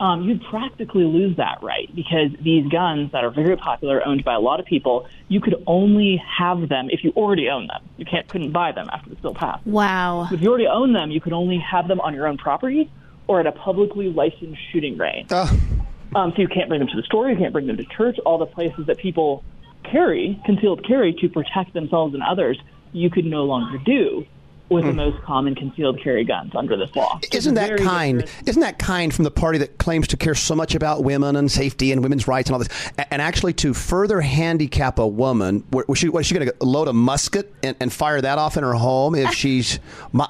um, you'd practically lose that right because these guns that are very popular, owned by a lot of people, you could only have them if you already own them. You can't couldn't buy them after the bill passed. Wow. If you already own them, you could only have them on your own property or at a publicly licensed shooting range. Um, so you can't bring them to the store, you can't bring them to church, all the places that people carry, concealed carry, to protect themselves and others, you could no longer do with the hmm. most common concealed carry guns under this law. It's Isn't that kind? different. Isn't that kind from the party that claims to care so much about women and safety and women's rights and all this, and actually to further handicap a woman? wh- Was she, was she going to load a musket and, and fire that off in her home if ah. she's?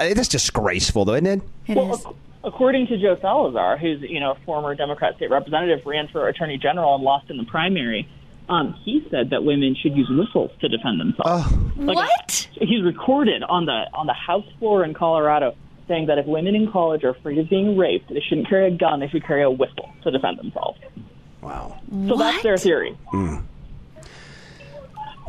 Eh, that's disgraceful, though, isn't it? It well, is. ac- according to Joe Salazar, who's you know a former Democrat state representative, ran for attorney general and lost in the primary. Um, he said that women should use whistles to defend themselves. Like, what? He's recorded on the on the House floor in Colorado saying that if women in college are afraid of being raped, they shouldn't carry a gun; they should carry a whistle to defend themselves. Wow. So that's their theory. Well,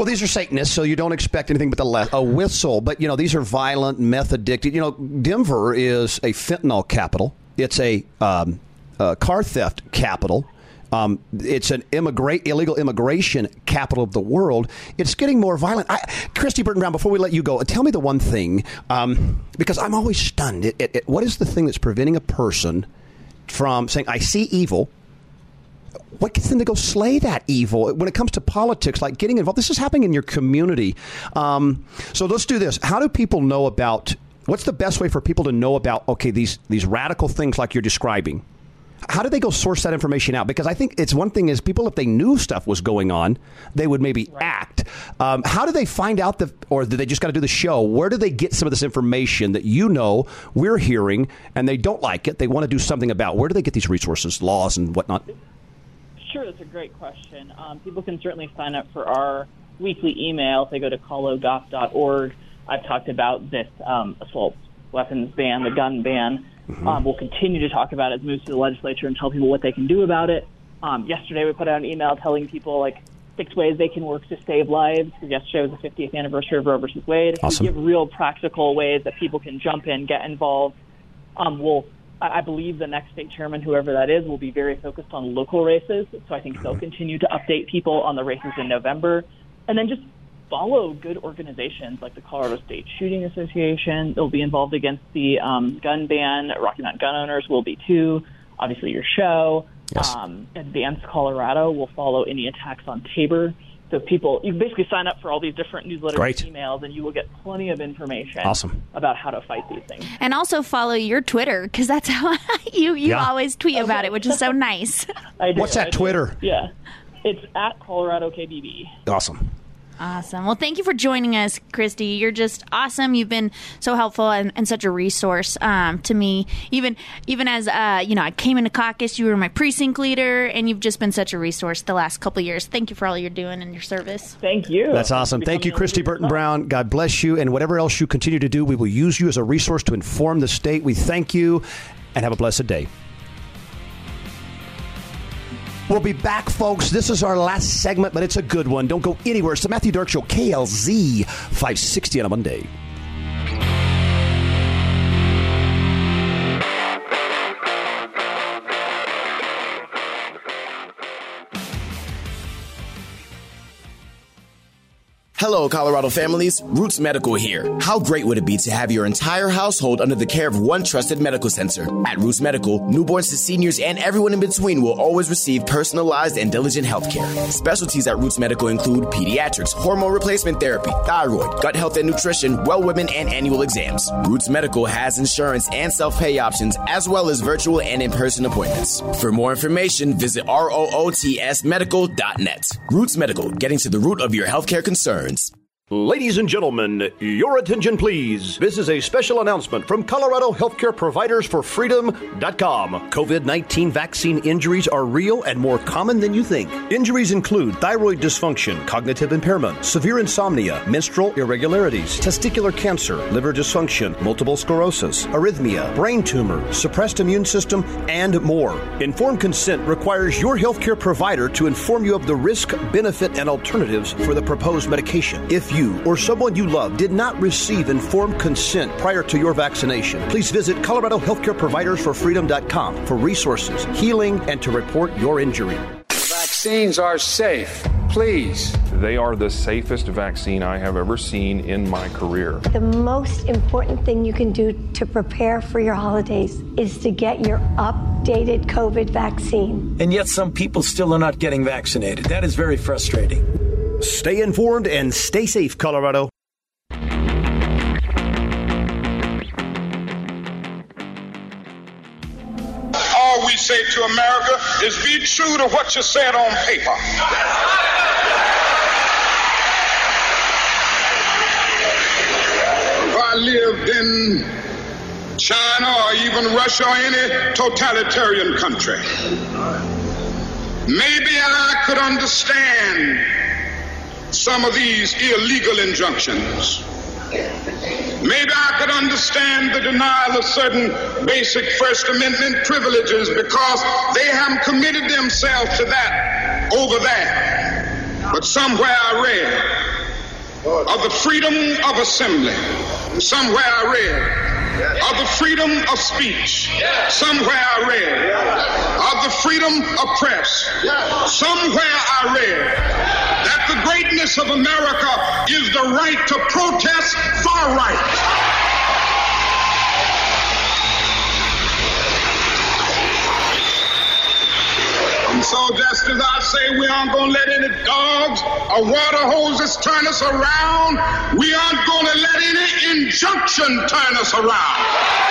these are Satanists, so you don't expect anything but the le- a whistle. But you know, these are violent, meth addicted. You know, Denver is a fentanyl capital. It's a um, uh, car theft capital. Um, it's an immigrate illegal immigration capital of the world. It's getting more violent. I, Kristy Burton Brown, before we let you go, tell me the one thing um, because I'm always stunned. It, it, it, what is the thing that's preventing a person from saying, "I see evil"? what gets them to go slay that evil when it comes to politics like getting involved this is happening in your community um, so let's do this how do people know about what's the best way for people to know about okay these these radical things like you're describing how did they go source that information out because i think it's one thing is people if they knew stuff was going on they would maybe act um, how do they find out the or do they just got to do the show where do they get some of this information that you know we're hearing and they don't like it they want to do something about where do they get these resources laws and whatnot Sure, that's a great question. Um, people can certainly sign up for our weekly email if they go to cologop.org. I've talked about this um, assault weapons ban, the gun ban. Um, we'll continue to talk about it as it moves to the legislature and tell people what they can do about it. Um, yesterday, we put out an email telling people like six ways they can work to save lives. Yesterday was the 50th anniversary of Roe versus Wade. Awesome. We give real practical ways that people can jump in, get involved. Um, we'll I I believe the next state chairman, whoever that is, will be very focused on local races. So I think they'll continue to update people on the races in November, and then just follow good organizations like the Colorado State Shooting Association. They'll be involved against the um, gun ban. Rocky Mountain gun owners will be too. Obviously, your show. Yes. Um, Advance Colorado will follow any attacks on Tabor. So people, you basically sign up for all these different newsletters, Great. and emails, and you will get plenty of information Awesome. about how to fight these things. And also follow your Twitter because that's how you you Yeah. always tweet about it, which is so nice. I do, What's that I do. Twitter? Yeah, it's at Colorado KBB. Awesome. Awesome. Well, thank you for joining us, Kristy. You're just awesome. You've been so helpful and, and such a resource um, to me. Even even as uh, you know, I came into caucus. You were my precinct leader, and you've just been such a resource the last couple of years. Thank you for all you're doing and your service. Thank you. That's awesome. Thank you, Kristy Burton show. Brown. God bless you. And whatever else you continue to do, we will use you as a resource to inform the state. We thank you and have a blessed day. We'll be back, folks. This is our last segment, but it's a good one. Don't go anywhere. It's the Matthew Dark Show, KLZ 560 on a Monday. Hello, Colorado families. Roots Medical here. How great would it be to have your entire household under the care of one trusted medical center? At Roots Medical, newborns to seniors and everyone in between will always receive personalized and diligent health care. Specialties at Roots Medical include pediatrics, hormone replacement therapy, thyroid, gut health and nutrition, well women, and annual exams. Roots Medical has insurance and self pay options, as well as virtual and in person appointments. For more information, visit rootsmedical.net. Roots Medical, getting to the root of your healthcare concerns insurance. Ladies and gentlemen, your attention please. This is a special announcement from Colorado Healthcare Providers for Freedom.com. COVID 19 vaccine injuries are real and more common than you think. Injuries include thyroid dysfunction, cognitive impairment, severe insomnia, menstrual irregularities, testicular cancer, liver dysfunction, multiple sclerosis, arrhythmia, brain tumor, suppressed immune system, and more. Informed consent requires your healthcare provider to inform you of the risk, benefit, and alternatives for the proposed medication. If you or someone you love did not receive informed consent prior to your vaccination, please visit Colorado Healthcare Providers for Freedom.com for resources, healing, and to report your injury. Vaccines are safe. Please. They are the safest vaccine I have ever seen in my career. The most important thing you can do to prepare for your holidays is to get your updated COVID vaccine. And yet, some people still are not getting vaccinated. That is very frustrating. Stay informed and stay safe, Colorado. All we say to America is be true to what you said on paper. If I lived in China or even Russia or any totalitarian country, maybe I could understand some of these illegal injunctions. Maybe I could understand the denial of certain basic First Amendment privileges because they haven't committed themselves to that over there. But somewhere I read of the freedom of assembly. Somewhere I read of the freedom of speech. Somewhere I read of the freedom of press. Somewhere I read that the greatness of America is the right to protest far right. So just as I say we aren't to let any dogs or water hoses turn us around, we aren't to let any injunction turn us around.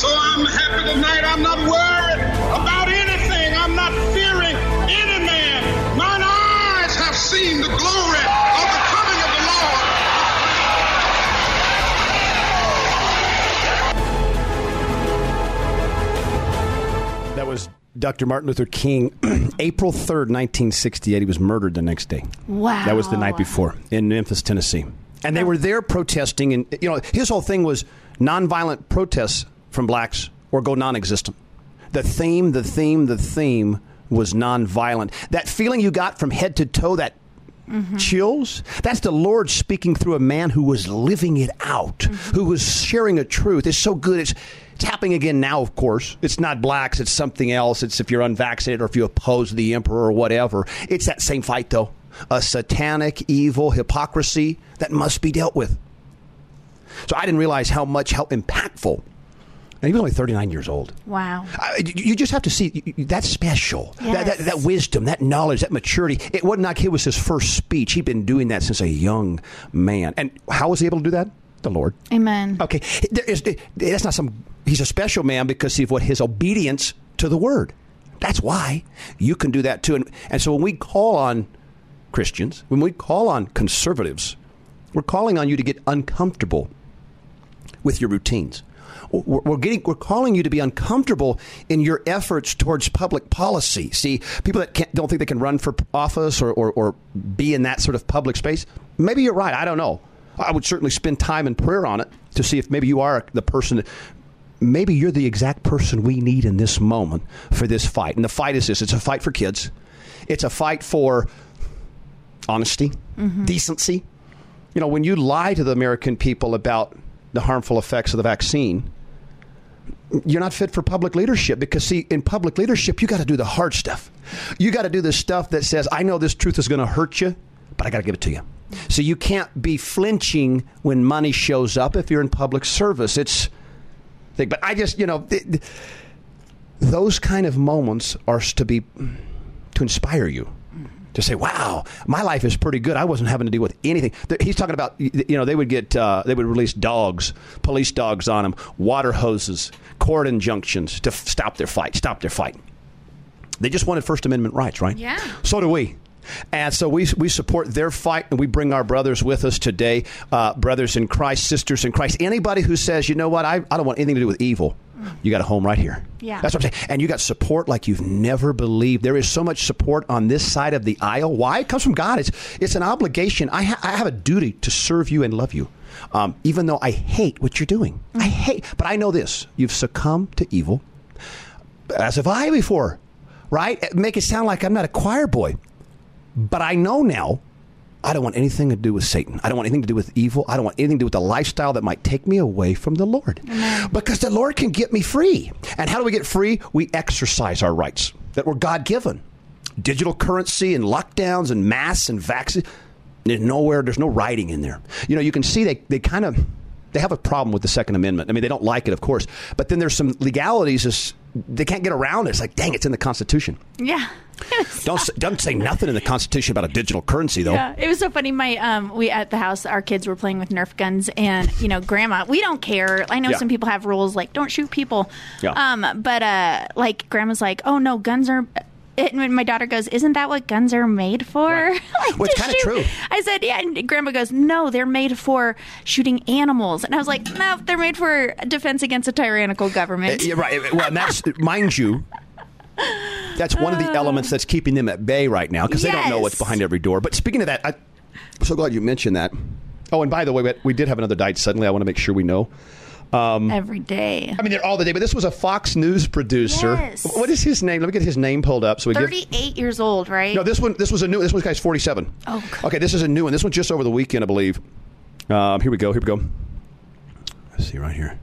So I'm happy tonight. I'm not worried about anything. I'm not fearing any man. Mine eyes have seen the glory of the coming of the Lord. That was Dr. Martin Luther King, April 3rd, 1968. He was murdered the next day. Wow. That was the night before in Memphis, Tennessee. And they were there protesting, and, you know, his whole thing was nonviolent protests from blacks or go non existent. The theme, the theme, the theme was nonviolent. That feeling you got from head to toe, that mm-hmm. chills, that's the Lord speaking through a man who was living it out, mm-hmm. who was sharing a truth. It's so good. It's, it's happening again now, of course. It's not blacks, it's something else. It's if you're unvaccinated or if you oppose the emperor or whatever. It's that same fight, though. A satanic, evil hypocrisy that must be dealt with. So I didn't realize how much, how impactful. And he was only 39 years old. Wow. I, you you just have to see that's special. That, that, that wisdom, that knowledge, that maturity. It wasn't like it was his first speech. He'd been doing that since a young man. And how was he able to do that? The Lord. Amen. Okay, there is, that's not some. He's a special man because of what his obedience to the word. That's why you can do that too. And, and so when we call on Christians, when we call on conservatives, we're calling on you to get uncomfortable with your routines. We're, getting, we're calling you to be uncomfortable in your efforts towards public policy. See, people that can't, don't think they can run for office or, or, or be in that sort of public space. Maybe you're right. I don't know. I would certainly spend time in prayer on it to see if maybe you are the person. Maybe you're the exact person we need in this moment for this fight. And the fight is this: it's a fight for kids. It's a fight for honesty, mm-hmm. decency. You know, when you lie to the American people about the harmful effects of the vaccine, you're not fit for public leadership because see in public leadership you got to do the hard stuff. You got to do the stuff that says i know this truth is going to hurt you but i got to give it to you. So you can't be flinching when money shows up if you're in public service. It's thing but i just you know th- th- those kind of moments are to be to inspire you to say, "Wow, my life is pretty good. I wasn't having to deal with anything." He's talking about, you know, they would get, uh, they would release dogs, police dogs on them, water hoses, court injunctions to f- stop their fight, stop their fight. They just wanted First Amendment rights, right? Yeah. So do we. And so we, we support their fight and we bring our brothers with us today, uh, brothers in Christ, sisters in Christ. Anybody who says, you know what, I, I don't want anything to do with evil, you got a home right here. Yeah. That's what I'm saying. And you got support like you've never believed. There is so much support on this side of the aisle. Why? It comes from God. It's, it's an obligation. I, ha- I have a duty to serve you and love you, um, even though I hate what you're doing. I hate, but I know this you've succumbed to evil as have I before, right? Make it sound like I'm not a choir boy. But I know now I don't want anything to do with Satan. I don't want anything to do with evil. I don't want anything to do with the lifestyle that might take me away from the Lord. Because the Lord can get me free. And how do we get free? We exercise our rights that were God given. Digital currency and lockdowns and masks and vaccines. There's nowhere, there's no writing in there. You know, you can see they, they kind of they have a problem with the Second Amendment. I mean, they don't like it, of course. But then there's some legalities they can't get around it. It's like, dang, it's in the Constitution. Yeah. Don't say, don't say nothing in the Constitution about a digital currency, though. Yeah, it was so funny. My um, we at the house, our kids were playing with Nerf guns, and you know, Grandma, we don't care. I know Yeah. some people have rules like don't shoot people. Yeah. Um, but uh, like Grandma's like, oh no, guns are. And my daughter goes, "Isn't that what guns are made for?" like, Well, it's kinda true. I said, "Yeah." And Grandma goes, "No, they're made for shooting animals." And I was like, "No, they're made for defense against a tyrannical government." Uh, yeah, right. Well, and that's mind you. That's one of the elements that's keeping them at bay right now because they don't know what's behind every door. But speaking of that, I, I'm so glad you mentioned that. Oh, and by the way, we- we did have another died suddenly. I want to make sure we know. Um, Every day. I mean, they're all the day, but this was a Fox News producer. Yes. What is his name? Let me get his name pulled up. So we give. Thirty-eight years old, right? No, this one. This was a new. This one guy's forty-seven. Oh, God. Okay, this is a new one. This one's just over the weekend, I believe. Um, here we go. Here we go. Let's see right here.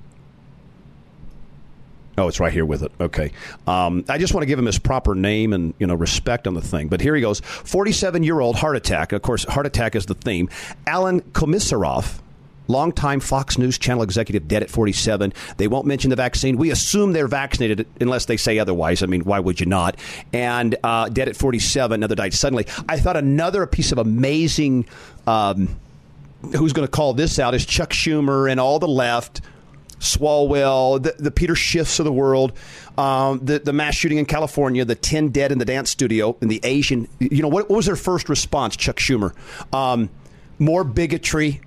Oh, it's right here with it. Okay. Um, I just want to give him his proper name and you know respect on the thing. But here he goes. Forty-seven-year-old heart attack. Of course, heart attack is the theme. Alan Komissaroff longtime Fox News channel executive dead at 47. They won't mention the vaccine. We assume they're vaccinated unless they say otherwise. I mean, why would you not? And uh, dead at 47. Another died suddenly. I thought another piece of amazing. Um, who's going to call this out is Chuck Schumer and all the left. Swalwell, the, the Peter Schiffs of the world, um, the, the mass shooting in California, the 10 dead in the dance studio, and the Asian. You know, what, what was their first response, Chuck Schumer? Um, more bigotry,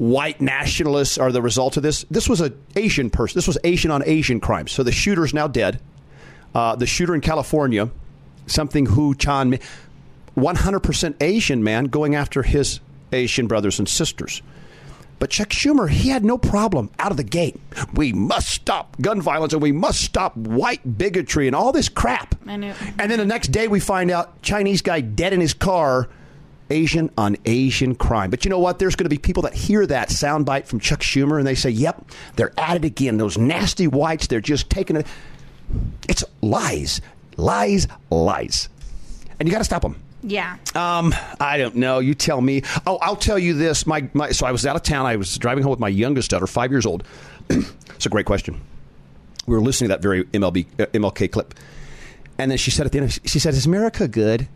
white nationalists are the result of this. This was an Asian person. This was Asian on Asian crimes. So the shooter is now dead. Uh, the shooter in California, something Hu Chan, 100% Asian man going after his Asian brothers and sisters. But Chuck Schumer, he had no problem out of the gate. We must stop gun violence and we must stop white bigotry and all this crap. And then the next day we find out Chinese guy dead in his car, Asian on Asian crime. But you know what? There's going to be people that hear that soundbite from Chuck Schumer and they say, "Yep, they're at it again. Those nasty whites, they're just taking it." It's lies, lies, lies, and you got to stop them. Yeah. Um, I don't know. You tell me. Oh, I'll tell you this. My, my so I was out of town. I was driving home with my youngest daughter, five years old. it's a great question. We were listening to that very MLB uh, MLK clip, and then she said at the end, she said, "Is America good?"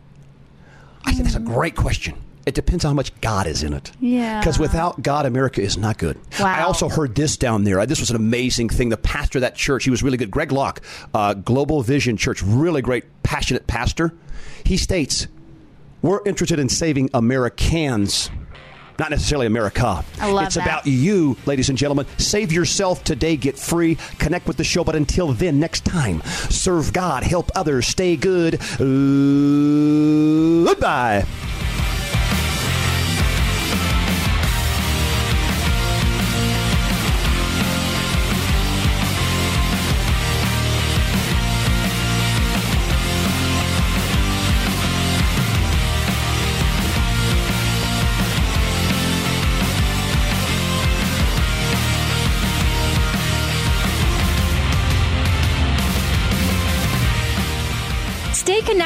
I think that's a great question. It depends on how much God is in it. Yeah. Because without God, America is not good. Wow. I also heard this down there. This was an amazing thing. The pastor of that church, he was really good. Greg Locke, uh, Global Vision Church, really great, passionate pastor. He states, we're interested in saving Americans, not necessarily America. I love it's that. about you, ladies and gentlemen. Save yourself today, get free, connect with the show. But until then, next time, serve God, help others, stay good. Goodbye.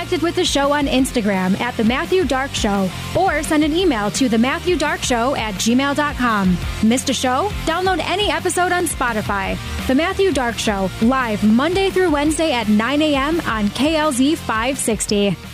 Connected with the show on Instagram at The Matthew Dark Show or send an email to The Matthew Dark Show at gmail.com. Missed a show? Download any episode on Spotify. The Matthew Dark Show, live Monday through Wednesday at 9 a.m. on KLZ 560.